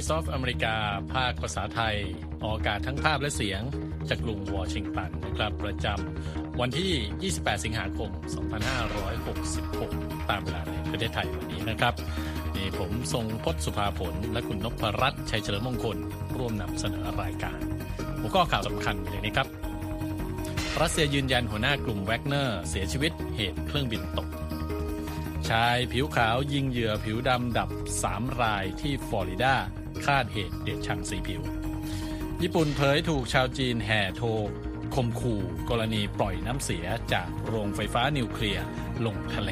Voice of America ภาคภาษาไทย ออกอากาศทั้งภาพและเสียง จากกรุงวอชิงตันนะครับ ประจำวันที่ 28 สิงหาคม 2566 ตามเวลาในประเทศไทยวันนี้นะครับนี่ผมทรงพศสุภาผล และคุณนพรัตน์ชัยเฉลิมมงคล ร่วมนำเสนอรายการหัวข้อข่าวสำคัญอย่างนี้ครับ รัสเซียยืนยันหัวหน้ากลุ่มแวกเนอร์เสียชีวิตเหตุเครื่องบินตกชายผิวขาวยิงเหยื่อผิวดำดับ 3 รายที่ฟลอริดา คาดเหตุเด็ดช่างสีผิว ญี่ปุ่นเผยถูกชาวจีนแห่โทรคมขู่กรณีปล่อยน้ำเสียจากโรงไฟฟ้านิวเคลียร์ลงทะเล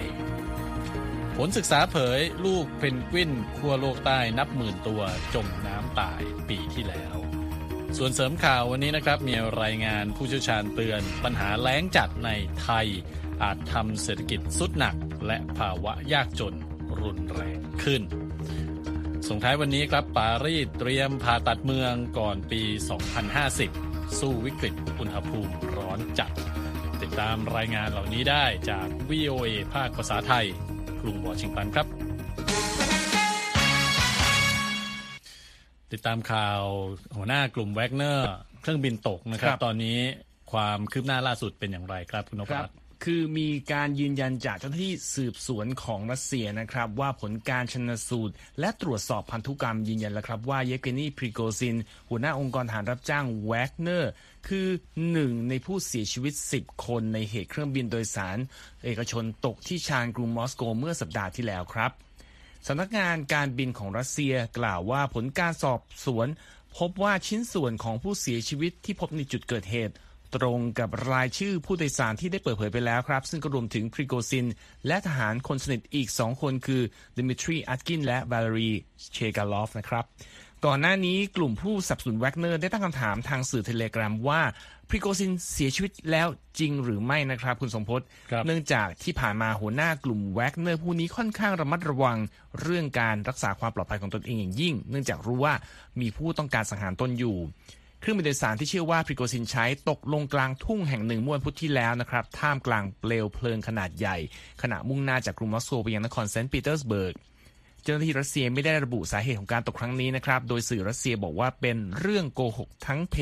ผลศึกษาเผยลูกเพนกวินขั้วโลกใต้นับหมื่นตัวจมน้ำตายปีที่แล้ว ส่วนเสริมข่าววันนี้นะครับ มีรายงานผู้เชี่ยวชาญเตือน ปัญหาแล้งจัดในไทย อาจทำเศรษฐกิจสุดหนัก และภาวะยากจนรุนแรงขึ้น ส่งท้ายวันนี้ครับปารีสเตรียมผ่าตัดเมืองก่อนปี 2050 สู้วิกฤตอุณหภูมิร้อนจัด ติดตามรายงานเหล่านี้ได้จาก VOA ภาคภาษาไทยกรุงวอชิงตันครับ ติดตามข่าวหัวหน้ากลุ่มแวกเนอร์ เครื่องบินตกนะครับครับตอนนี้ความคืบหน้าล่าสุดเป็นอย่างไรครับคุณนพครัรับตน์ คือมีการยืนยันจากเจ้าหน้าที่สืบสวนของรัสเซียนะครับ ว่าผลการชนสูตร และตรวจสอบพันธุกรรมยืนยันแล้วครับว่าเยฟเกนีพริโกซิน หัวหน้าองค์กรทหารรับจ้างแวกเนอร์คือหนึ่งในผู้เสียชีวิต 10 คนในเหตุเครื่องบินโดยสาร เอกชนตกที่ชานกรุงมอสโกเมื่อสัปดาห์ที่แล้วครับสำนักงานการบินของรัสเซียกล่าวว่าผลการสอบสวน พบว่าชิ้นส่วนของผู้เสียชีวิตที่พบในจุดเกิดเหตุ ตรงกับรายชื่อผู้โดยสารที่ได้เปิดเผยไปแล้วครับ ซึ่งก็รวมถึงพริโกซิน และทหารคนสนิทอีก 2 คนคือดิมิทรีอัตกินและวาเลรีเชกาลอฟนะครับ ก่อนหน้านี้กลุ่มผู้สนับสนุนแวกเนอร์ได้ตั้งคำถามทางสื่อเทเลกรามว่าพริโกซินเสียชีวิตแล้วจริงหรือไม่นะครับ คุณสมพศครับเนื่องจากที่ผ่านมาหัวหน้ากลุ่มแวกเนอร์ผู้นี้ค่อนข้างระมัดระวังเรื่องการรักษาความปลอดภัยของตนเองอย่างยิ่ง เนื่องจากรู้ว่ามีผู้ต้องการสังหารตนอยู่ เครื่องบินโดยสารที่เชื่อว่าพริโกซินใช้ตกลงกลางทุ่งแห่งหนึ่งเมื่อวันพุธที่แล้วนะครับ ท่ามกลางเปลวเพลิงขนาดใหญ่ ขณะมุ่งหน้าจากกรุงมอสโกไปยังนครเซนต์ปีเตอร์สเบิร์กเจ้าหน้าที่รัสเซียไม่ได้ระบุสาเหตุของการตกครั้งนี้นะครับ โดยสื่อรัสเซียบอกว่าเป็นเรื่องโกหกทั้งเพ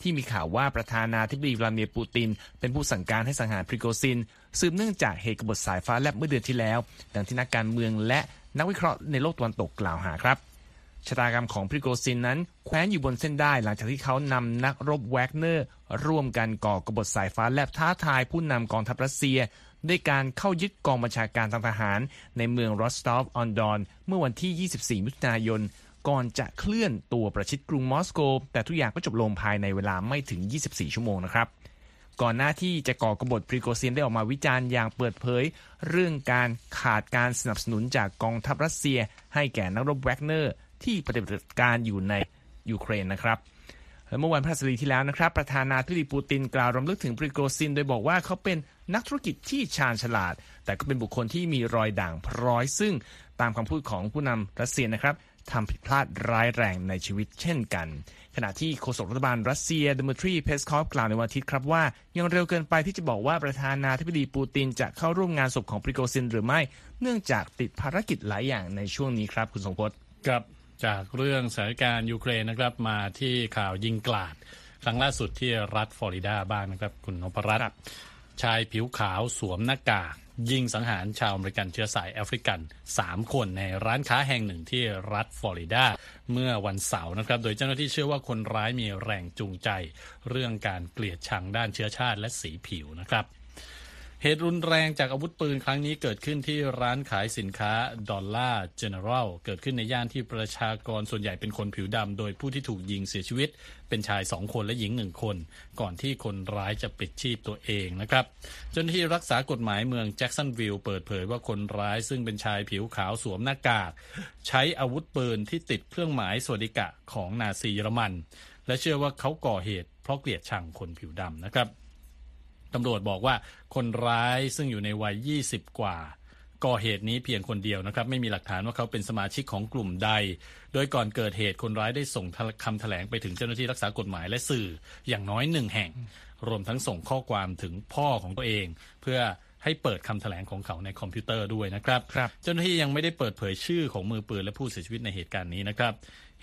ที่มีข่าวว่าประธานาธิบดีวลาดิเมียร์ปูติน เป็นผู้สั่งการให้สังหารพริโกซิน สืบเนื่องจากเหตุกบฏสายฟ้าแลบเมื่อเดือนที่แล้ว ดังที่นักการเมืองและนักวิเคราะห์ในโลกตะวันตกกล่าวหาครับ ชะตากรรมของพริโกซินนั้น แขวนอยู่บนเส้นด้ายหลังจากที่เขานำนักรบแวกเนอร์ ร่วมกันก่อกบฏสายฟ้าแลบท้าทายผู้นำกองทัพรัสเซีย ด้วยการเข้ายึดกองบัญชาการทางทหาร ในเมืองรอสตอฟออนดอนเมื่อวันที่ 24 มิถุนายน ก่อนจะเคลื่อนตัวประชิดกรุงมอสโก แต่ทุกอย่างก็จบลงภายในเวลาไม่ถึง 24 ชั่วโมงนะครับก่อนหน้าที่จะก่อกบฏพริโกซินได้ออกมาวิจารณ์อย่างเปิดเผย เรื่องการขาดการสนับสนุนจากกองทัพรัสเซีย ให้แก่นักรบแวกเนอร์ ที่ปฏิบัติการอยู่ในยูเครนนะครับและเมื่อวันพฤหัสบดีที่แล้วนะครับ ประธานาธิบดีปูตินกล่าวรำลึกถึงปริโกซิน โดยบอกว่าเขาเป็นนักธุรกิจที่ชาญฉลาด แต่ก็เป็นบุคคลที่มีรอยด่างพร้อย ซึ่งตามคำพูดของผู้นำรัสเซียนะครับทำผิดพลาดร้ายแรงในชีวิตเช่นกัน ขณะที่โฆษกรัฐบาลรัสเซียดมิทรีเพสคอฟกล่าวในวันอาทิตย์ครับว่า ยังเร็วเกินไปที่จะบอกว่าประธานาธิบดีปูตินจะเข้าร่วมงานศพของปริโกซินหรือไม่ เนื่องจากติดภารกิจหลายอย่างในช่วงนี้ครับคุณทรงพจน์ครับ จากเรื่องสถานการณ์ยูเครนนะครับมาที่ข่าวยิงกราด ครั้งล่าสุดที่รัฐฟลอริดาบ้างนะครับ คุณนพรัตน์ครับชายผิวขาวสวมหน้ากากยิงสังหารชาวอเมริกันเชื้อสายแอฟริกัน 3 คนในร้านค้าแห่งหนึ่งที่รัฐฟลอริดาเมื่อวันเสาร์นะครับ โดยเจ้าหน้าที่เชื่อว่าคนร้ายมีแรงจูงใจ เรื่องการเกลียดชังด้านเชื้อชาติและสีผิวนะครับ เหตุรุนแรงจากอาวุธปืนครั้งนี้เกิดขึ้นที่ร้านขายสินค้าดอลล่าเจเนอรัลเกิดขึ้นในย่านที่ประชากรส่วนใหญ่เป็นคนผิวดำ โดยผู้ที่ถูกยิงเสียชีวิต เป็นชายสองคนและหญิงหนึ่งคน ก่อนที่คนร้ายจะปิดชีพตัวเองนะครับเจ้าหน้าที่รักษากฎหมายเมืองแจ็กสันวิลล์เปิดเผยว่าคนร้ายซึ่งเป็นชายผิวขาวสวมหน้ากาก ใช้อาวุธปืนที่ติดเครื่องหมายสวัสดิกะของนาซีเยอรมัน และเชื่อว่าเขาก่อเหตุเพราะเกลียดชังคนผิวดำนะครับ ตำรวจบอกว่าคนร้ายซึ่งอยู่ในวัย 20 กว่าก่อเหตุนี้เพียงคนเดียวนะครับ ไม่มีหลักฐานว่าเขาเป็นสมาชิกของกลุ่มใด โดยก่อนเกิดเหตุคนร้ายได้ส่งคำแถลงไปถึงเจ้าหน้าที่รักษากฎหมายและสื่ออย่างน้อยหนึ่งแห่ง รวมทั้งส่งข้อความถึงพ่อของตัวเอง เพื่อให้เปิดคำแถลงของเขาในคอมพิวเตอร์ด้วยนะครับครับเจ้าหน้าที่ยังไม่ได้เปิดเผยชื่อของมือปืนและผู้เสียชีวิตในเหตุการณ์นี้นะครับ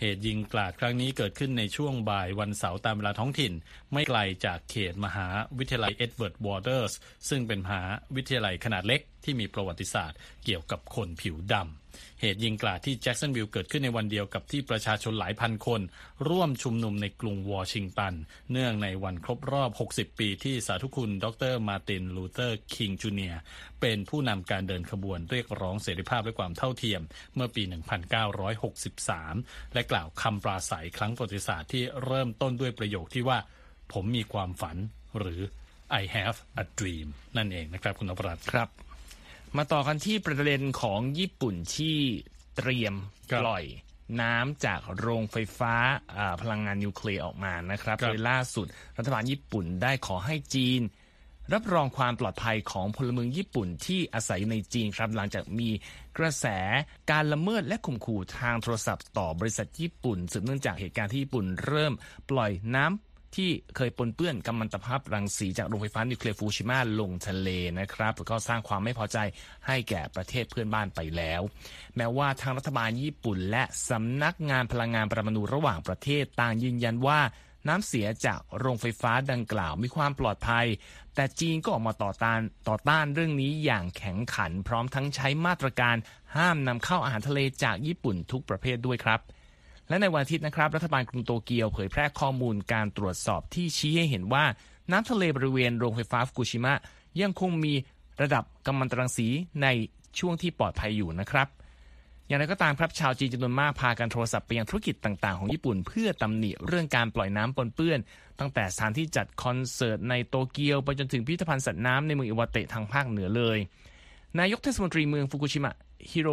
เหตุยิงกราดครั้งนี้เกิดขึ้นในช่วงบ่ายวันเสาร์ตามเวลาท้องถิ่น ไม่ไกลจากเขตมหาวิทยาลัยเอ็ดเวิร์ดวอเตอร์สซึ่งเป็นมหาวิทยาลัยขนาดเล็กที่มีประวัติศาสตร์เกี่ยวกับคนผิวดำ เหตุยิงกราดที่แจ็กสันวิลเกิดขึ้นในวันเดียวกับที่ประชาชนหลายพันคน ร่วมชุมนุมในกรุงวอชิงตัน เนื่องในวันครบรอบ 60 ปีที่สาธุคุณ ดรมาร์ตินลูเทอร์คิงจูเนียเป็นผู้นำการเดินขบวนเรียกร้องเสรีภาพและความเท่าเทียม เมื่อปี 1963 และกล่าวคำปราศัยครั้งประวัติศาสตร์ที่เริ่มต้นด้วยประโยคที่ว่า ผมมีความฝันหรือ I have a dream นั่นเองนะครับคุณนพรัตน์ครับ มาต่อกันที่ประเด็นของญี่ปุ่นที่เตรียมครับปล่อยน้ำจากโรงไฟฟ้าอ่าพลังงานนิวเคลียร์ออกมานะครับครับโดยล่าสุด รัฐบาลญี่ปุ่นได้ขอให้จีน รับรองความปลอดภัยของพลเมืองญี่ปุ่นที่อาศัยอยู่ในจีนครับ หลังจากมีกระแสการละเมิดและข่มขู่ทางโทรศัพท์ต่อบริษัทญี่ปุ่นสืบเนื่องจากเหตุการณ์ที่ญี่ปุ่นเริ่มปล่อยน้ำ ที่เคยปนเปื้อนกัมมันตภาพรังสีจากโรงไฟฟ้านิวเคลียร์ฟูชิมะลงทะเลนะครับแล้วก็สร้างความไม่พอใจให้แก่ประเทศเพื่อนบ้านไปแล้ว แม้ว่าทางรัฐบาลญี่ปุ่น และสำนักงานพลังงานปรมาณูระหว่างประเทศต่างยืนยันว่าน้ำเสียจากโรงไฟฟ้าดังกล่าวมีความปลอดภัย แต่จีนก็ออกมาต่อต้านต่อต้านเรื่องนี้อย่างแข็งขัน พร้อมทั้งใช้มาตรการห้ามนำเข้าอาหารทะเลจากญี่ปุ่นทุกประเภทด้วยครับ และในวันอาทิตย์นะครับ รัฐบาลกรุงโตเกียวเผยแพร่ข้อมูลการตรวจสอบที่ชี้ให้เห็นว่าน้ำทะเลบริเวณโรงไฟฟ้าฟุกุชิมะยังคงมีระดับกัมมันตรังสีในช่วงที่ปลอดภัยอยู่นะครับ อย่างไรก็ตามครับชาวจีนจำนวนมากพากันโทรศัพท์ไปยังธุรกิจต่างๆของญี่ปุ่น เพื่อตำหนิเรื่องการปล่อยน้ำปนเปื้อน ตั้งแต่สถานที่จัดคอนเสิร์ตในโตเกียวไปจนถึงพิพิธภัณฑ์สัตว์น้ำในเมืองอิวาเตะทางภาคเหนือเลย นายกเทศมนตรีเมืองฟุกุชิมะฮิโร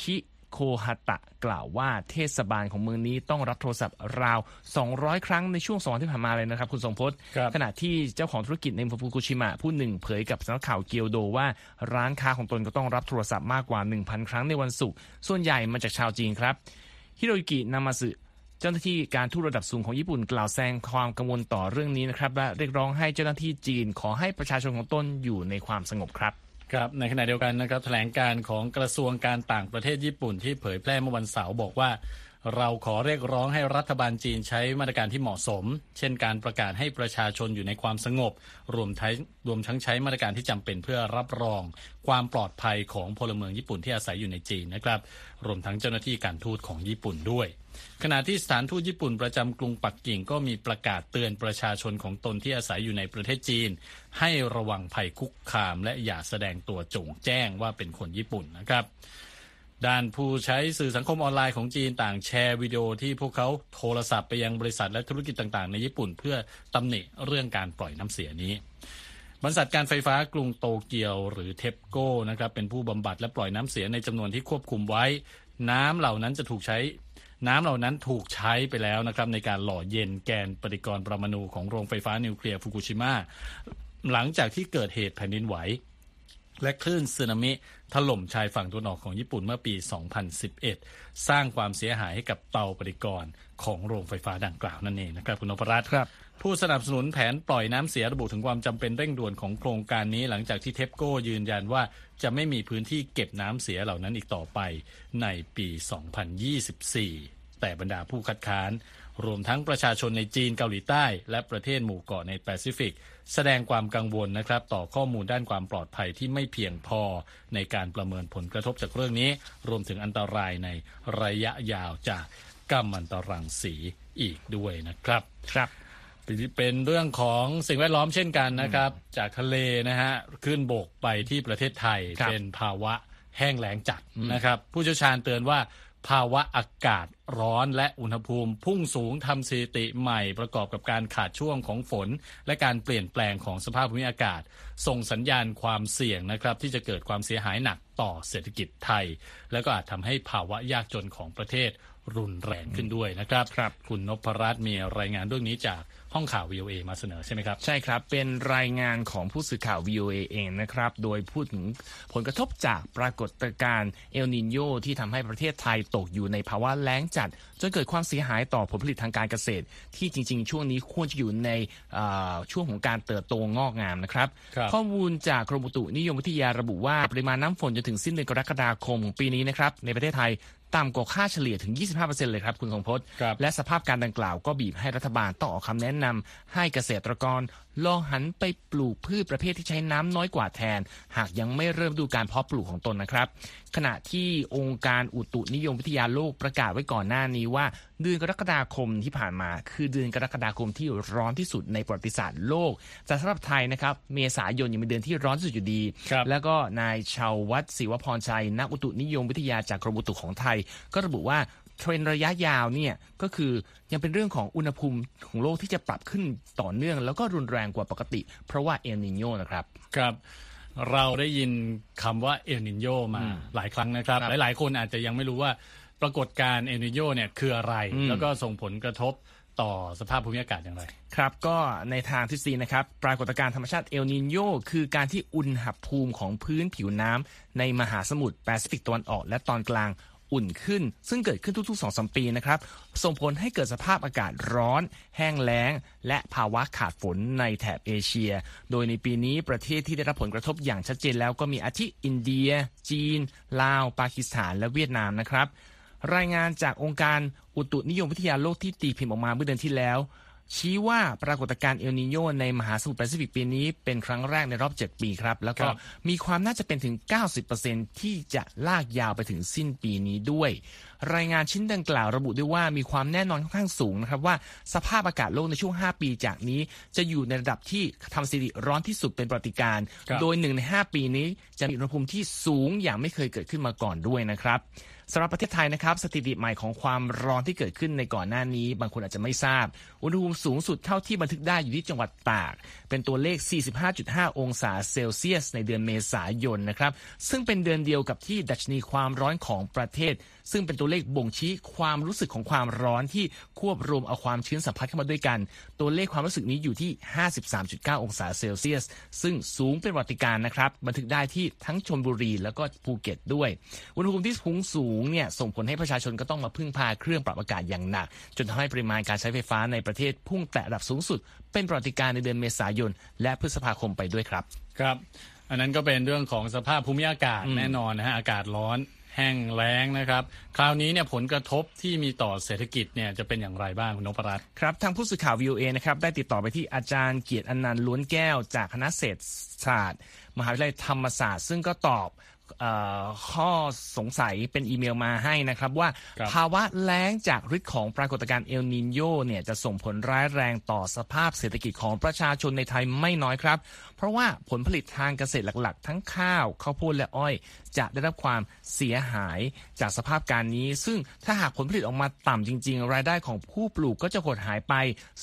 ชิ โคฮาตะกล่าวว่าเทศบาลของเมืองนี้ต้องรับโทรศัพท์ราว 200 ครั้งในช่วงสองวันที่ผ่านมาเลยนะครับ คุณทรงพจน์ครับขณะที่เจ้าของธุรกิจในเมืองฟุกุชิมะผู้หนึ่งเผยกับสำนักข่าวเกียวโดว่าร้านค้าของตนก็ต้องรับโทรศัพท์มากกว่า 1,000 ครั้งในวันศุกร์ส่วนใหญ่มาจากชาวจีนครับฮิโรยุกินามาสึเจ้าหน้าที่การทูตระดับสูงของญี่ปุ่นกล่าวแสดงความกังวลต่อเรื่องนี้นะครับและเรียกร้องให้เจ้าหน้าที่จีนขอให้ประชาชนของตนอยู่ในความสงบครับ ครับในขณะเดียวกันนะครับแถลงการของกระทรวงการต่างประเทศญี่ปุ่นที่เผยแพร่เมื่อวันเสาร์บอกว่า เราขอเรียกร้องให้รัฐบาลจีนใช้มาตรการที่เหมาะสม เช่นการประกาศให้ประชาชนอยู่ในความสงบ รวมทั้งรวมทั้งใช้มาตรการที่จำเป็นเพื่อรับรอง ความปลอดภัยของพลเมืองญี่ปุ่นที่อาศัยอยู่ในจีนนะครับ รวมทั้งเจ้าหน้าที่การทูตของญี่ปุ่นด้วย ขณะที่สถานทูตญี่ปุ่นประจำกรุงปักกิ่งก็มีประกาศเตือนประชาชนของตนที่อาศัยอยู่ในประเทศจีน ให้ระวังภัยคุกคาม และอย่าแสดงตัวโจงแจ้งว่าเป็นคนญี่ปุ่นนะครับ ด้านผู้ใช้สื่อสังคมออนไลน์ของจีนต่างแชร์วิดีโอที่พวกเขาโทรศัพท์ไปยังบริษัทและธุรกิจต่างๆ ในญี่ปุ่น เพื่อตำหนิเรื่องการปล่อยน้ำเสียนี้บริษัทการไฟฟ้ากรุงโตเกียวหรือเทปโก้นะครับเป็นผู้บำบัดและปล่อยน้ำเสียในจำนวนที่ควบคุมไว้ น้ำเหล่านั้นจะถูกใช้น้ำเหล่านั้นถูกใช้ไปแล้วนะครับในการหล่อเย็นแกนปฏิกรณ์ปรมาณูของโรงไฟฟ้านิวเคลียร์ฟุกุชิมะหลังจากที่เกิดเหตุแผ่นดินไหว และคลื่นสึนามิถล่มชายฝั่งตะวันออกของญี่ปุ่นเมื่อปี 2011 สร้างความเสียหายให้กับเตาปฏิกรณ์ของโรงไฟฟ้าดังกล่าวนั่นเองนะครับคุณนพรัตน์ครับ ผู้สนับสนุนแผนปล่อยน้ำเสียระบุถึงความจำเป็นเร่งด่วนของโครงการนี้หลังจากที่เทปโก้ยืนยันว่าจะไม่มีพื้นที่เก็บน้ำเสียเหล่านั้นอีกต่อไปในปี 2024 แต่บรรดาผู้คัดค้าน รวมทั้งประชาชนในจีนเกาหลีใต้ และประเทศหมู่เกาะในแปซิฟิก แสดงความกังวลนะครับต่อข้อมูลด้านความปลอดภัยที่ไม่เพียงพอในการประเมินผลกระทบจากเรื่องนี้ รวมถึงอันตรายในระยะยาวจากกัมมันตรังสีอีกด้วยนะครับครับเป็นเรื่องของสิ่งแวดล้อมเช่นกันนะครับ จากทะเลนะฮะขึ้นบกไปที่ประเทศไทยครับเป็นภาวะแห้งแล้งจัดนะครับ ผู้เชี่ยวชาญเตือนว่า ภาวะอากาศร้อนและอุณหภูมิพุ่งสูงทำสถิติใหม่ประกอบกับการขาดช่วงของฝน และการเปลี่ยนแปลงของสภาพภูมิอากาศ ส่งสัญญาณความเสี่ยงนะครับ ที่จะเกิดความเสียหายหนักต่อเศรษฐกิจไทย และก็อาจทำให้ภาวะยากจนของประเทศ รุนแรงขึ้นด้วยนะครับครับ คุณนพรัตน์มีรายงานเรื่องนี้จากห้องข่าว VOA มาเสนอใช่ไหมครับ ใช่ครับเป็นรายงานของผู้สื่อข่าว VOA เองนะครับ โดยพูดถึงผลกระทบจากปรากฏการณ์เอลนินโยที่ทำให้ประเทศไทยตกอยู่ในภาวะแล้งจัดจัด จนเกิดความเสียหายต่อผลผลิตทางการเกษตร ที่จริง ๆ ช่วงนี้ควรจะอยู่ในช่วงของการเติบโตงอกงามนะครับข้อมูลจากกรมอุตุนิยมวิทยาระบุว่าปริมาณน้ำฝนจนถึงสิ้นเดือนกรกฎาคมของปีนี้นะครับในประเทศไทย ต่ำกว่าค่าเฉลี่ยถึง 25%เลยครับคุณทรงพจน์ และสภาพการดังกล่าวก็บีบให้รัฐบาลต้องออกคำแนะนำให้เกษตรกรลองหันไปปลูกพืชประเภทที่ใช้น้ำน้อยกว่าแทน หากยังไม่เริ่มดูการเพาะปลูกของตนนะครับ ขณะที่องค์การอุตุนิยมวิทยาโลกประกาศไว้ก่อนหน้านี้ว่า เดือนกรกฎาคมที่ผ่านมา คือเดือนกรกฎาคมที่ร้อนที่สุดในประวัติศาสตร์โลกแต่สำหรับไทยนะครับ เมษายนยังเป็นเดือนที่ร้อนที่สุดอยู่ดี แล้วก็นายชาววัฒศิวพรชัยนักอุตุนิยมวิทยาจากกรมอุตุของไทยก็ระบุว่าเทรนระยะยาวเนี่ยก็คือยังเป็นเรื่องของอุณหภูมิของโลกที่จะปรับขึ้นต่อเนื่อง แล้วก็รุนแรงกว่าปกติ เพราะว่าเอลนิโยนะครับครับเราได้ยินคำว่าเอลนีโญมาหลายครั้งนะครับ หลายๆ คนอาจจะยังไม่รู้ว่าปรากฏการณ์เอลนีโญเนี่ยคืออะไร แล้วก็ส่งผลกระทบต่อสภาพภูมิอากาศอย่างไร ครับก็ในทางทฤษฎีนะครับ ปรากฏการณ์ธรรมชาติเอลนีโญคือการที่อุณหภูมิของพื้นผิวน้ำในมหาสมุทรแปซิฟิกตะวันออกและตอนกลาง อุ่นขึ้น ซึ่งเกิดขึ้นทุกๆ2อสปีนะครับ ส่งผลให้เกิดสภาพอากาศร้อน แห้งแล้ง และภาวะขาดฝนในแถบเอเชีย โดยในปีนี้ประเทศที่ได้รับผลกระทบอย่างชัดเจนแล้วก็มีอาทิอินเดีย จีน ลาว ปากีสถาน และเวียดนามนะครับ รายงานจากองค์การอุตุนิยมวิทยาโลกที่ตีพิมพ์ออกมาเมื่อเดือนที่แล้ว ชี้ว่าปรากฏการณ์เอลนิโยในมหาสมุทรแปซิฟิกปีนี้เป็นครั้งแรกในรอบ 7 ปีครับ แล้วก็มีความน่าจะเป็นถึง 90%ที่จะลากยาวไปถึงสิ้นปีนี้ด้วย รายงานชิ้นดังกล่าวระบุด้วยว่ามีความแน่นอนค่อนข้างสูงนะครับว่าสภาพอากาศโลกในช่วง 5 ปีจากนี้ จะอยู่ในระดับที่ทำสถิติร้อนที่สุดเป็นปฏิการ โดยหนึ่งใน5 ปีนี้จะมีอุณหภูมิที่สูงอย่างไม่เคยเกิดขึ้นมาก่อนด้วยนะครับ สำหรับประเทศไทยนะครับสถิติใหม่ของความร้อนที่เกิดขึ้นในก่อนหน้านี้ บางคนอาจจะไม่ทราบ อุณหภูมิสูงสุดเท่าที่บันทึกได้อยู่ที่จังหวัดตาก เป็นตัวเลข 45.5 องศาเซลเซียส ในเดือนเมษายนนะครับซึ่งเป็นเดือนเดียวกับที่ดัชนีความร้อนของประเทศ ซึ่งเป็นตัวเลขบ่งชี้ความรู้สึกของความร้อนที่ควบรวมเอาความชื้นสัมผัสเข้ามาด้วยกัน ตัวเลขความรู้สึกนี้อยู่ที่ 53.9 องศาเซลเซียส ซึ่งสูงเป็นประวัติการนะครับบันทึกได้ที่ทั้งชลบุรีแล้วก็ภูเก็ตด้วยอุณหภูมิที่สูงสูงเนี่ยส่งผลให้ประชาชนก็ต้องมาพึ่งพาเครื่องปรับอากาศอย่างหนัก จนทำให้ปริมาณการใช้ไฟฟ้าในประเทศพุ่งแตะระดับสูงสุด เป็นประวัติการในเดือนเมษายน และพฤษภาคมไปด้วยครับ ครับ อันนั้นก็เป็นเรื่องของสภาพภูมิอากาศแน่นอนนะฮะอากาศร้อน แห้งแล้งนะครับ คราวนี้เนี่ยผลกระทบที่มีต่อเศรษฐกิจเนี่ยจะเป็นอย่างไรบ้างคุณนพรัตน์ครับ ทางผู้สื่อข่าววิวเอนะครับได้ติดต่อไปที่อาจารย์เกียรติอนันต์ล้วนแก้ว จากคณะเศรษฐศาสตร์ มหาวิทยาลัยธรรมศาสตร์ ซึ่งก็ตอบ ข้อสงสัยเป็นอีเมลมาให้นะครับว่าภาวะแล้งจากฤทธิ์ของปรากฏการณ์เอลนินโยเนี่ยจะส่งผลร้ายแรงต่อสภาพเศรษฐกิจของประชาชนในไทยไม่น้อยครับ เพราะว่าผลผลิตทางเกษตรหลักๆ ทั้งข้าวข้าวโพดและอ้อย จะได้รับความเสียหายจากสภาพการนี้ ซึ่งถ้าหากผลผลิตออกมาต่ำจริง ๆ รายได้ของผู้ปลูกก็จะหดหายไป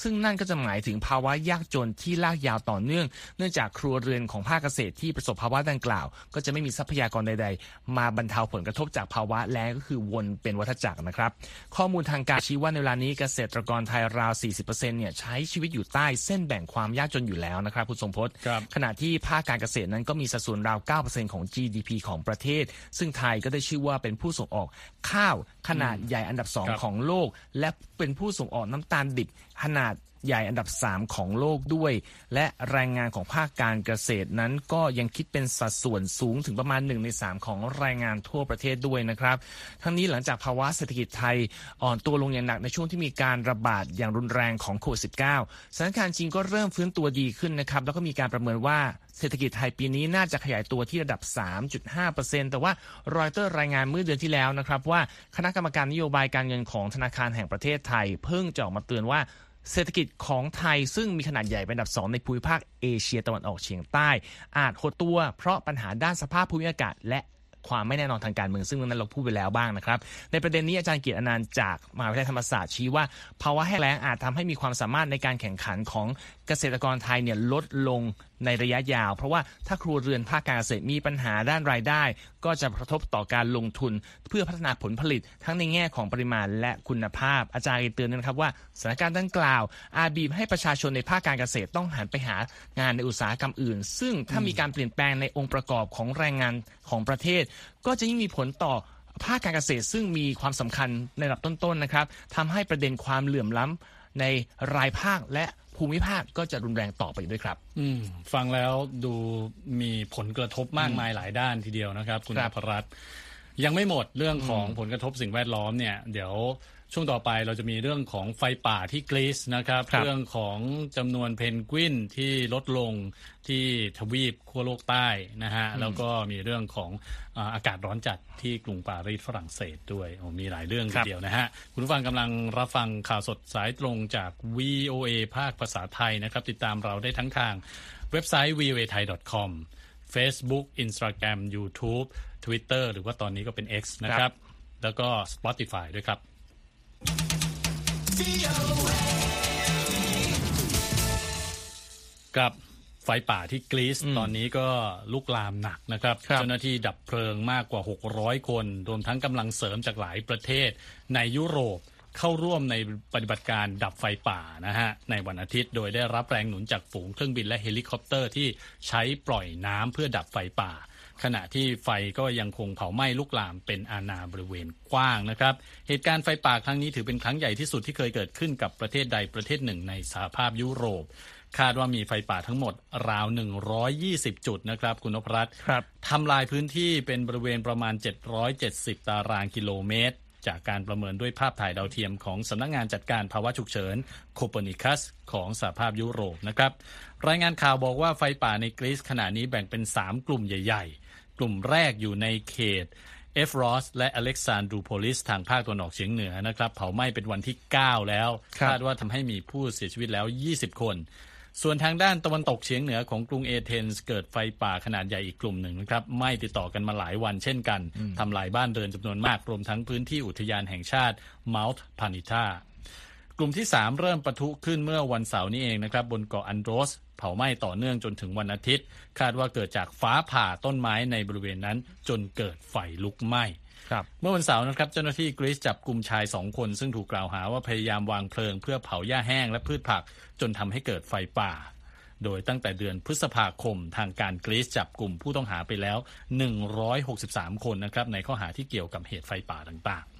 ซึ่งนั่นก็จะหมายถึงภาวะยากจนที่ลากยาวต่อเนื่อง เนื่องจากครัวเรือนของภาคเกษตรที่ประสบภาวะดังกล่าว ก็จะไม่มีทรัพยากรใด ๆ มาบรรเทาผลกระทบจากภาวะแล้งก็คือวนเป็นวัฏจักรนะครับ ข้อมูลทางการชี้ว่าในเวลานี้เกษตรกรไทยราว 40%เนี่ยใช้ชีวิตอยู่ใต้เส้นแบ่งความยากจนอยู่แล้วนะครับคุณสมพศขณะที่ภาคการเกษตรนั้นก็มีสัดส่วนราว 9%ของ GDP ของประเทศ ซึ่งไทยก็ได้ชื่อว่าเป็นผู้ส่งออกข้าวขนาดใหญ่อันดับสองของโลก และเป็นผู้ส่งออกน้ำตาลดิบขนาด ใหญ่อันดับ 3 ของโลกด้วย และแรงงานของภาคการเกษตรนั้นก็ยังคิดเป็นสัดส่วนสูงถึงประมาณ 1 ใน 3 ของแรงงานทั่วประเทศด้วยนะครับ ทั้งนี้หลังจากภาวะเศรษฐกิจไทย อ่อนตัวลงอย่างหนักในช่วงที่มีการระบาดอย่างรุนแรงของโควิด -19 สถานการณ์จริงก็เริ่มฟื้นตัวดีขึ้นนะครับ แล้วก็มีการประเมินว่าเศรษฐกิจไทยปีนี้น่าจะขยายตัวที่ระดับ 3.5%แต่ว่ารอยเตอร์รายงานเมื่อเดือนที่แล้วนะครับว่าคณะกรรมการนโยบายการเงินของธนาคารแห่งประเทศไทย เพิ่งจะออกมาเตือนว่า เศรษฐกิจของไทยซึ่งมีขนาดใหญ่เป็นอันดับสองในภูมิภาคเอเชียตะวันออกเฉียงใต้ อาจหดตัวเพราะปัญหาด้านสภาพภูมิอากาศ และความไม่แน่นอนทางการเมืองซึ่งนั้นเราพูดไปแล้วบ้างนะครับ ในประเด็นนี้อาจารย์เกียรติอนันต์จากมหาวิทยาลัยธรรมศาสตร์ชี้ว่าภาวะแห้งแล้งอาจทำให้มีความสามารถในการแข่งขันของเกษตรกรไทยเนี่ยลดลงในระยะยาว เพราะว่าถ้าครัวเรือนภาคการเกษตรมีปัญหาด้านรายได้ ก็จะกระทบต่อการลงทุน เพื่อพัฒนาผลผลิต ทั้งในแง่ของปริมาณและคุณภาพ อาจารย์เตือนนะครับว่าสถานการณ์ดังกล่าว อาบีบให้ประชาชนในภาคการเกษตรต้องหันไปหางานในอุตสาหกรรมอื่น ซึ่งถ้ามีการเปลี่ยนแปลงในองค์ประกอบของแรงงานของประเทศ ก็จะยิ่งมีผลต่อภาคการเกษตรซึ่งมีความสำคัญในระดับต้นๆนะครับทำให้ประเด็นความเหลื่อมล้ำในรายภาคและ ภูมิภาคก็จะรุนแรงต่อไปด้วยครับอืมฟังแล้วดูมีผลกระทบมากมายหลายด้านทีเดียวนะครับ คุณคอรับภรัตน์ยังไม่หมดเรื่องของผลกระทบสิ่งแวดล้อมเนี่ย เดี๋ยว ช่วงต่อไปเราจะมีเรื่องของไฟป่าที่กรีซนะครับครับเรื่องของจำนวนเพนกวินที่ลดลงที่ทวีปขั้วโลกใต้นะฮะแล้วก็มีเรื่องของอ่าอากาศร้อนจัดที่กรุงปารีสฝรั่งเศสด้วยโอ้มีหลายเรื่องคทีรับเดียวนะฮะคุณผู้ฟังกำลังรับฟังข่าวสดสายตรงจาก VOA ภาคภาษาไทยนะครับ ติดตามเราได้ทั้งทางเว็บไซต์ voa thai com Facebook Instagram YouTube Twitter หรือว่าตอนนี้ก็เป็น X นะครับ แล้วก็ Spotify ด้วยครับ กับไฟป่าที่กรีซตอนนี้ก็ลุกลามหนักนะครับครับ เจ้าหน้าที่ดับเพลิงมากกว่า 600 คน รวมทั้งกำลังเสริมจากหลายประเทศในยุโรปเข้าร่วมในปฏิบัติการดับไฟป่านะฮะในวันอาทิตย์ โดยได้รับแรงหนุนจากฝูงเครื่องบินและเฮลิคอปเตอร์ที่ใช้ปล่อยน้ำเพื่อดับไฟป่า ขณะที่ไฟก็ยังคงเผาไหม้ลุกลามเป็นอาณาบริเวณกว้างนะครับ เหตุการณ์ไฟป่าครั้งนี้ถือเป็นครั้งใหญ่ที่สุดที่เคยเกิดขึ้นกับประเทศใดประเทศหนึ่งในสหภาพยุโรป คาดว่ามีไฟป่าทั้งหมดราว 120 จุดนะครับ คุณนพรัตน์ครับทำลายพื้นที่เป็นบริเวณประมาณ 770 ตารางกิโลเมตรจากการประเมินด้วยภาพถ่ายดาวเทียมของสำนักงานจัดการภาวะฉุกเฉินโคเปนิคัสของสหภาพยุโรปนะครับ รายงานข่าวบอกว่าไฟป่าในกรีซขณะนี้แบ่งเป็น 3 กลุ่มใหญ่ ๆ กลุ่มแรกอยู่ในเขตเอฟรอสและอเล็กซานดรูโพลิสทางภาคตะวันออกเฉียงเหนือนะครับเผาไหม้เป็นวันที่ 9 แล้วครับคาดว่าทำให้มีผู้เสียชีวิตแล้ว 20 คน ส่วนทางด้านตะวันตกเฉียงเหนือของกรุงเอเธนส์เกิดไฟป่าขนาดใหญ่อีกกลุ่มหนึ่งนะครับไหม้ติดต่อกันมาหลายวันเช่นกันทำลายบ้านเรือนจำนวนมากรวมทั้งพื้นที่อุทยานแห่งชาติ Mount พานิตากลุ่มที่ 3 เริ่มปะทุขึ้นเมื่อวันเสาร์นี้เองนะครับบนเกาะอันโดรส เผาไหม้ต่อเนื่องจนถึงวันอาทิตย์ คาดว่าเกิดจากฟ้าผ่าต้นไม้ในบริเวณนั้น จนเกิดไฟลุกไหม้ครับเมื่อวันเสาร์นะครับเจ้าหน้าที่กรีซจับกลุ่มชายสองคน ซึ่งถูกกล่าวหาว่าพยายามวางเพลิงเพื่อเผาหญ้าแห้งและพืชผัก จนทำให้เกิดไฟป่า โดยตั้งแต่เดือนพฤษภาคมทางการกรีซจับกลุ่มผู้ต้องหาไปแล้ว 163 คนนะครับในข้อหาที่เกี่ยวกับเหตุไฟป่าต่างๆ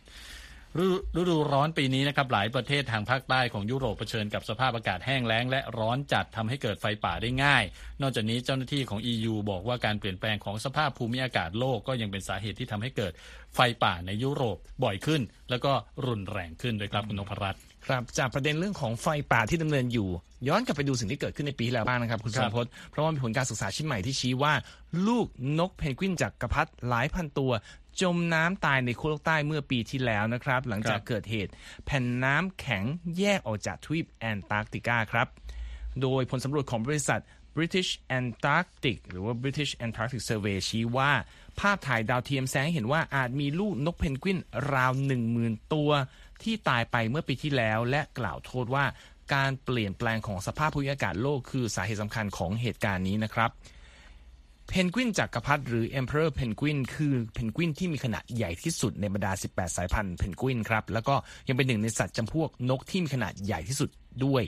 ฤดูฤดูร้อนปีนี้นะครับหลายประเทศทางภาคใต้ของยุโรปเผชิญกับสภาพอากาศแห้งแล้ง และร้อนจัดทำให้เกิดไฟป่าได้ง่าย นอกจากนี้เจ้าหน้าที่ของ EU บอกว่าการเปลี่ยนแปลงของสภาพภูมิอากาศโลกก็ยังเป็นสาเหตุที่ทำให้เกิดไฟป่าในยุโรปบ่อยขึ้น แล้วก็รุนแรงขึ้นด้วยครับคุณนพรัตน์ครับจากประเด็นเรื่องของไฟป่าที่ดำเนินอยู่ ย้อนกลับไปดูสิ่งที่เกิดขึ้นในปีที่แล้วบ้างนะครับคุณคสรัมบพศเพราะว่ามีผลการศึกษาชิ้นใหม่ที่ชี้ว่า ลูกนกเพนกวินจากกระพัดหลายพันตัว จมน้ำตายในขั้วโลกใต้เมื่อปีที่แล้วนะครับ หลังจากเกิดเหตุแผ่นน้ำแข็งแยกออกจากทวีปแอนตาร์กติกาครับ โดยผลสำรวจของบริษัท British Antarctic หรือว่า British Antarctic Survey ชี้ว่า ภาพถ่ายดาวเทียมแสดงให้เห็นว่าอาจมีลูกนกเพนกวินราว 10,000 ตัว ที่ตายไปเมื่อปีที่แล้ว และกล่าวโทษว่าการเปลี่ยนแปลงของสภาพภูมิอากาศโลกคือสาเหตุสำคัญของเหตุการณ์นี้นะครับ เพนกวินจักรพรรดิหรือ Emperor Penguin คือเพนกวินที่มีขนาดใหญ่ที่สุดในบรรดา 18 สายพันธุ์เพนกวินครับ แล้วก็ยังเป็นหนึ่งในสัตว์จำพวกนกที่มีขนาดใหญ่ที่สุดด้วย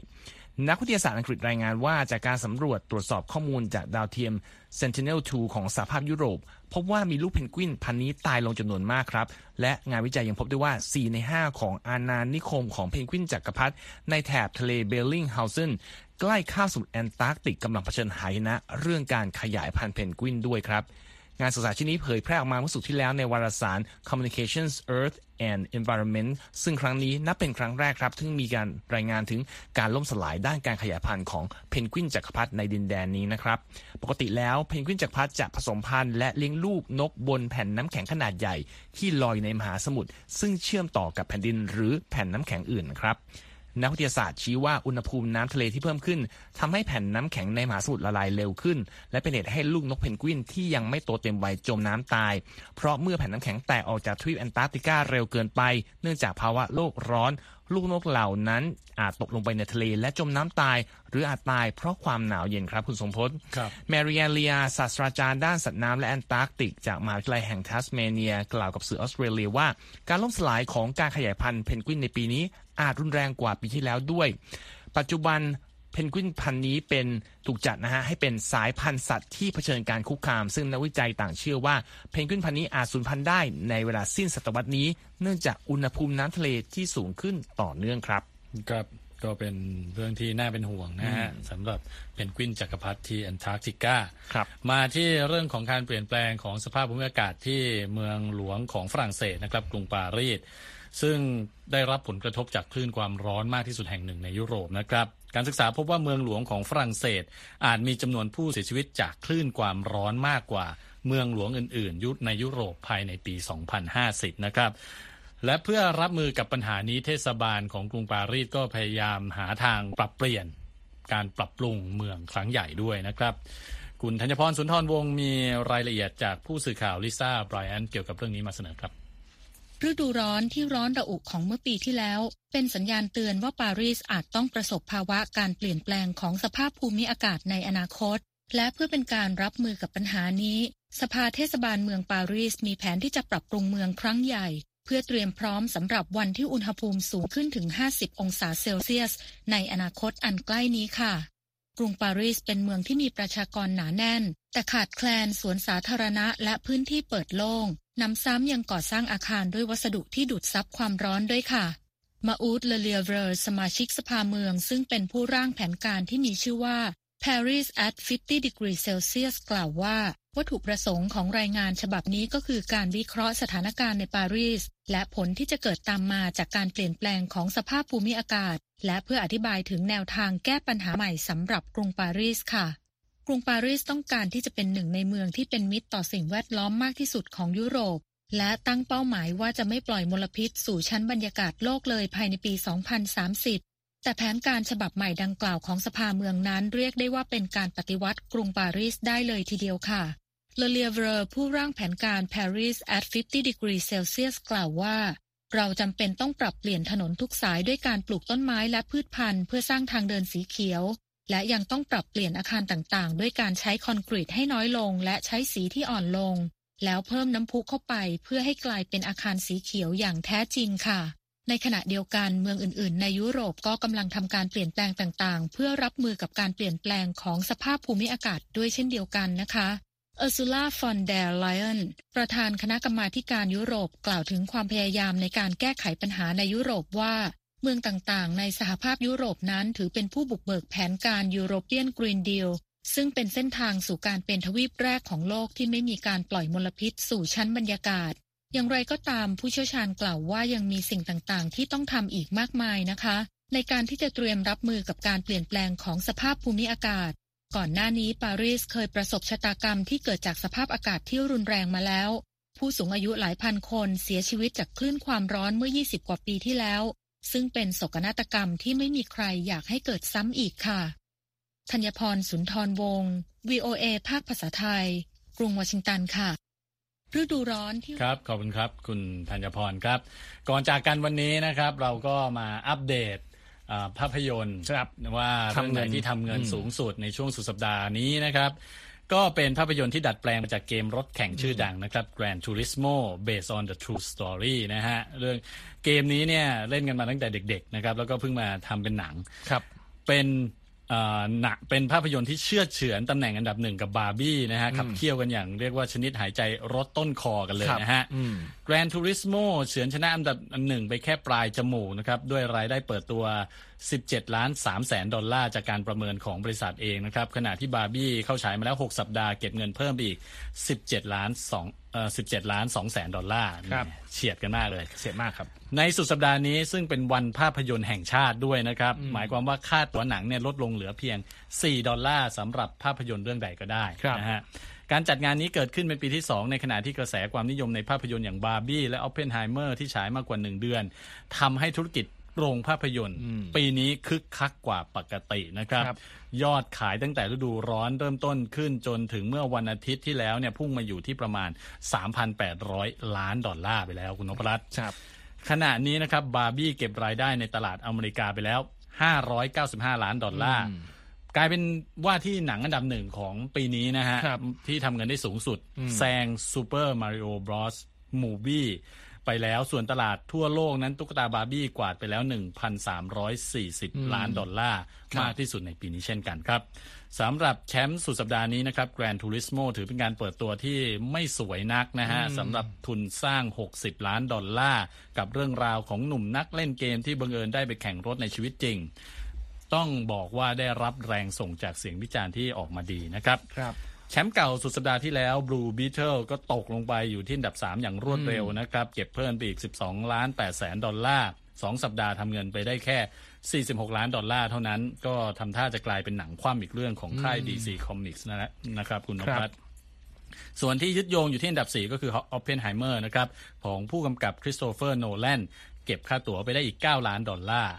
นักวิทยาศาสตร์อังกฤษรายงานว่าจากการสำรวจตรวจสอบข้อมูลจากดาวเทียม Sentinel-2 ของสหภาพยุโรป พบว่ามีลูกเพนกวินพันธุ์นี้ตายลงจำนวนมากครับ และงานวิจัยยังพบด้วยว่า 4 ใน 5 ของอาณานิคมของเพนกวินจักรพรรดิในแถบทะเลเบลลิงเฮาเซนใกล้คาสมุทรแอนตาร์กติกกำลังเผชิญหายนะ เรื่องการขยายพันธุ์เพนกวินด้วยครับงานศึกษาชิ้นนี้เผยแพร่ออกมาเมื่อสุดที่แล้วในวารสาร Communications Earth and Environment ซึ่งครั้งนี้นับเป็นครั้งแรกครับที่มีการรายงานถึงการล่มสลายด้านการขยายพันธุ์ของเพนกวินจักรพรรดิในดินแดนนี้นะครับ ปกติแล้วเพนกวินจักรพรรดิจะผสมพันธุ์และเลี้ยงลูกนกบนแผ่นน้ำแข็งขนาดใหญ่ที่ลอยในมหาสมุทรซึ่งเชื่อมต่อกับแผ่นดินหรือแผ่นน้ำแข็งอื่นนะครับ นักวิทยาศาสตร์ชี้ว่าอุณหภูมิน้ำทะเลที่เพิ่มขึ้นทำให้แผ่นน้ำแข็งในมหาสมุทรละลายเร็วขึ้น และเป็นเหตุให้ลูกนกเพนกวินที่ยังไม่โตเต็มวัยจมน้ำตาย เพราะเมื่อแผ่นน้ำแข็งแตกออกจากทวีปแอนตาร์กติกาเร็วเกินไป เนื่องจากภาวะโลกร้อน ลูกนกเหล่านั้นอาจตกลงไปในทะเลและจมน้ำตาย หรืออาจตายเพราะความหนาวเย็นครับคุณทรงพจน์ครับแมรี่แอนเลียศาสตราจารย์ด้านสัตว์น้ำและแอนตาร์กติก จากมหาวิทยาลัยแห่งทัสเมเนีย กล่าวกับสื่อออสเตรเลียว่า การล่มสลายของการขยายพันธุ์เพนกวินในปีนี้อาจรุนแรงกว่าปีที่แล้วด้วย ปัจจุบัน เพนกวินพันธุ์นี้เป็นถูกจัดนะฮะให้เป็นสายพันธุ์สัตว์ที่เผชิญการคุกคาม ซึ่งนักวิจัยต่างเชื่อว่าเพนกวินพันธุ์นี้อาจสูญพันธุ์ได้ในเวลาสิ้นศตวรรษนี้ เนื่องจากอุณหภูมิน้ำทะเลที่สูงขึ้นต่อเนื่องครับครับก็เป็นเรื่องที่น่าเป็นห่วงนะฮะสำหรับเพนกวินจักรพรรดิที่แอนตาร์กติกาครับมาที่เรื่องของการเปลี่ยนแปลงของสภาพภูมิอากาศที่เมืองหลวงของฝรั่งเศสนะครับกรุงปารีสซึ่งได้รับผลกระทบจากคลื่นความร้อนมากที่สุดแห่งหนึ่งในยุโรปนะครับ การศึกษาพบว่าเมืองหลวงของฝรั่งเศส อาจมีจำนวนผู้เสียชีวิตจากคลื่นความร้อนมากกว่าเมืองหลวงอื่นๆ ยุในยุโรปภายในปี 2050 นะครับและเพื่อรับมือกับปัญหานี้เทศบาลของกรุงปารีสก็พยายามหาทางปรับเปลี่ยนการปรับปรุงเมืองครั้งใหญ่ด้วยนะครับ คุณธัญพรสุนทรวงศ์มีรายละเอียดจากผู้สื่อข่าวลิซ่าไบรอันเกี่ยวกับเรื่องนี้มาเสนอครับ ฤดูร้อนที่ร้อนระอุของเมื่อปีที่แล้ว เป็นสัญญาณเตือนว่าปารีสอาจต้องประสบภาวะการเปลี่ยนแปลงของสภาพภูมิอากาศในอนาคต และเพื่อเป็นการรับมือกับปัญหานี้ สภาเทศบาลเมืองปารีสมีแผนที่จะปรับปรุงเมืองครั้งใหญ่ เพื่อเตรียมพร้อมสำหรับวันที่อุณหภูมิสูงขึ้นถึง 50 องศาเซลเซียส ในอนาคตอันใกล้นี้ค่ะกรุงปารีสเป็นเมืองที่มีประชากรหนาแน่น แต่ขาดแคลนสวนสาธารณะและพื้นที่เปิดโล่ง นำซ้ำยังก่อสร้างอาคารด้วยวัสดุที่ดูดซับความร้อนด้วยค่ะ มาอูดเลเลียเวอร์สมาชิกสภาเมือง ซึ่งเป็นผู้ร่างแผนการที่มีชื่อว่า Paris at 50 degrees Celsius กล่าวว่า วัตถุประสงค์ของรายงานฉบับนี้ก็คือการวิเคราะห์สถานการณ์ในปารีส และผลที่จะเกิดตามมาจากการเปลี่ยนแปลงของสภาพภูมิอากาศ และเพื่ออธิบายถึงแนวทางแก้ปัญหาใหม่สำหรับกรุงปารีสค่ะ รุงปารีสต้องการที่จะเป็นหนึ่งในเมืองที่เป็นมิตรต่อสิ่งแวดล้อมมากที่สุดของยุโรป และตั้งเป้าหมายว่าจะไม่ปล่อยมลพิษสู่ชั้นบรรยากาศโลกเลยภายในปี 2030 แต่แผนการฉบับใหม่ดังกล่าวของสภาเมืองนั้นเรียกได้ว่าเป็นการปฏิวัติกรุงปารีสได้เลยทีเดียวค่ะเลเลียเวอร์ผู้ร่างแผนการ Paris at 50 degrees Celsius กล่าวว่า เราจำเป็นต้องปรับเปลี่ยนถนนทุกสายด้วยการปลูกต้นไม้และพืชพันธุ์ เพื่อสร้างทางเดินสีเขียว และยังต้องปรับเปลี่ยนอาคารต่างๆ ด้วยการใช้คอนกรีตให้น้อยลง และใช้สีที่อ่อนลง แล้วเพิ่มน้ำพุเข้าไปเพื่อให้กลายเป็นอาคารสีเขียวอย่างแท้จริงค่ะ ในขณะเดียวกันเมืองอื่นๆ ในยุโรปก็กำลังทำการเปลี่ยนแปลงต่างๆ เพื่อรับมือกับการเปลี่ยนแปลงของสภาพภูมิอากาศด้วยเช่นเดียวกันนะคะเออร์ซูล่าฟอนเดร์ไลออนประธานคณะกรรมาการยุโรปกล่าวถึงความพยายามในการแก้ไขปัญหาในยุโรปว่า เมืองต่างๆ ในสหภาพยุโรปนั้นถือเป็นผู้บุกเบิกแผนการ European Green Deal ซึ่งเป็นเส้นทางสู่การเป็นทวีปแรกของโลกที่ไม่มีการปล่อยมลพิษสู่ชั้นบรรยากาศ อย่างไรก็ตามผู้เชี่ยวชาญกล่าวว่ายังมีสิ่งต่างๆ ที่ต้องทำอีกมากมายนะคะ ในการที่จะเตรียมรับมือกับการเปลี่ยนแปลงของสภาพภูมิอากาศ ก่อนหน้านี้ปารีสเคยประสบชะตากรรมที่เกิดจากสภาพอากาศที่รุนแรงมาแล้ว ผู้สูงอายุหลายพันคนเสียชีวิตจากคลื่นความร้อนเมื่อ 20 กว่าปีที่แล้ว ซึ่งเป็นโศกนาฏกรรมที่ไม่มีใครอยากให้เกิดซ้ำอีกค่ะธัญพรสุนทรวงศ์ VOA ภาคภาษาไทย กรุงวอชิงตันค่ะฤดูร้อนที่ครับขอบคุณครับคุณธัญพรครับ ก่อนจากกันวันนี้นะครับ เราก็มาอัปเดตอ่าภาพยนตร์ครับว่าเรื่องทำเงิไหนนที่ทำเงินอืมสูงสุดในช่วงสุดสัปดาห์นี้นะครับ ก็เป็นภาพยนตร์ที่ดัดแปลงมาจากเกมรถแข่งชื่อดังนะครับ Gran Turismo based on the true story นะฮะเรื่องเกมนี้เนี่ยเล่นกันมาตั้งแต่เด็กๆนะครับแล้วก็เพิ่งมาทำเป็นหนังครับเป็นเอ่อ หนักเป็นภาพยนตร์ที่เชื่อดเฉือนตำแหน่งอันดับหนึ่งกับบาร์บี้นะฮะขับเคี่ยวกันอย่างเรียกว่าชนิดหายใจรถต้นคอกันเลยครับนะฮะอืม Gran Turismo เฉือนชนะอันดับหนึ่งไปแค่ปลายจมูกนะครับด้วยรายได้เปิดตัว 17 ล้าน3แสนดอลลาร์จากการประเมินของบริษัทเองนะครับขณะที่บาร์บี้เข้าฉายมาแล้ว 6 สัปดาห์เก็บเงินเพิ่มไปอีก 17 ล้าน2เอ่อ 17 ล้าน2แสนดอลลาร์ครับเฉียดกันมากเลยเฉียดมากครับ ในสุดสัปดาห์นี้ซึ่งเป็นวันภาพยนตร์แห่งชาติด้วยนะครับ หมายความว่าค่าตั๋วหนังเนี่ยลดลงเหลือเพียง 4 ดอลลาร์สำหรับภาพยนตร์เรื่องใดก็ได้ครับนะฮะการจัดงานนี้เกิดขึ้นเป็นปีที่ 2 ในขณะที่กระแสความนิยมในภาพยนตร์อย่างบาร์บี้และออ p เพนไฮเมอร์ที่ฉายมากกว่า 1 เดือนทำให้ธุรกิจ โรงภาพยนตร์ ปีนี้คึกคักกว่าปกตินะครับครับยอดขายตั้งแต่ฤดูร้อนเริ่มต้นขึ้นจนถึงเมื่อวันอาทิตย์ที่แล้วเนี่ยพุ่งมาอยู่ที่ประมาณ 3,800 ล้านดอลลาร์ไปแล้วคุณนพรัตน์ครับขณะนี้นะครับบาร์บี้เก็บรายได้ในตลาดอเมริกาไปแล้ว 595 ล้านดอลลาร์อืมกลายเป็นว่าที่หนังอันดับหนึ่งของปีนี้นะฮะครับที่ทำเงินได้สูงสุดแซง Super Mario Bros. Movie ไปแล้ว ส่วนตลาดทั่วโลกนั้นตุ๊กตาบาร์บี้กวาดไปแล้ว 1,340 ล้านดอลลาร์มากที่สุดในปีนี้เช่นกันครับสำหรับแชมป์สุดสัปดาห์นี้นะครับ Grand Turismo ถือเป็นการเปิดตัวที่ไม่สวยนักนะฮะสำหรับทุนสร้าง 60 ล้านดอลลาร์ กับเรื่องราวของหนุ่มนักเล่นเกมที่บังเอิญได้ไปแข่งรถในชีวิตจริง ต้องบอกว่าได้รับแรงส่งจากเสียงวิจารณ์ที่ออกมาดีนะครับครับ แชมป์เก่าสุดสัปดาห์ที่แล้ว Blue Beetle ก็ตกลงไปอยู่ที่อันดับ 3 อย่างรวดเร็วนะครับ เก็บเพิ่มไปอีก 12 ล้าน8แสนดอลลาร์2สัปดาห์ทำเงินไปได้แค่ 46 ล้านดอลลาร์เท่านั้น ก็ทำท่าจะกลายเป็นหนังคว่ำอีกเรื่องของค่าย DC Comics นะนะนะครับคุณนพรัตน์ครับส่วนที่ยืนยงอยู่ที่อันดับ 4 ก็คือ Oppenheimer นะครับของผู้กำกับคริสโตเฟอร์โนแลนเก็บค่าตั๋วไปได้อีก 9 ล้านดอลลาร์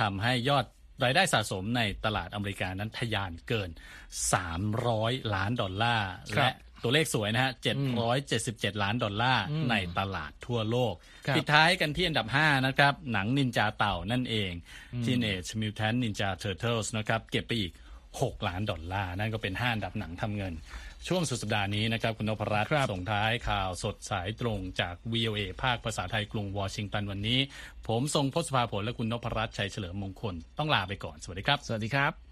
ทำให้ยอด รายได้สะสมในตลาดอเมริกานั้นทะยานเกิน 300 ล้านดอลลาร์ครับและตัวเลขสวยนะฮะ 777 ล้านดอลลาร์ในตลาดทั่วโลกครับปิดท้ายกันที่อันดับ 5 นะครับ หนังนินจาเต่านั่นเอง Teenage Mutant Ninja Turtles นะครับ เก็บไปอีก 6 ล้านดอลลาร์ นั่นก็เป็น 5 อันดับหนังทำเงิน ช่วงสุดสัปดาห์นี้นะครับ คุณนพรัตน์ครับส่งท้ายข่าวสดสายตรงจาก VOA ภาคภาษาไทยกรุงวอชิงตันวันนี้ ผมทรงพศภาผลและคุณนพรัตน์ชัยเฉลิมมงคลต้องลาไปก่อน สวัสดีครับ สวัสดีครับ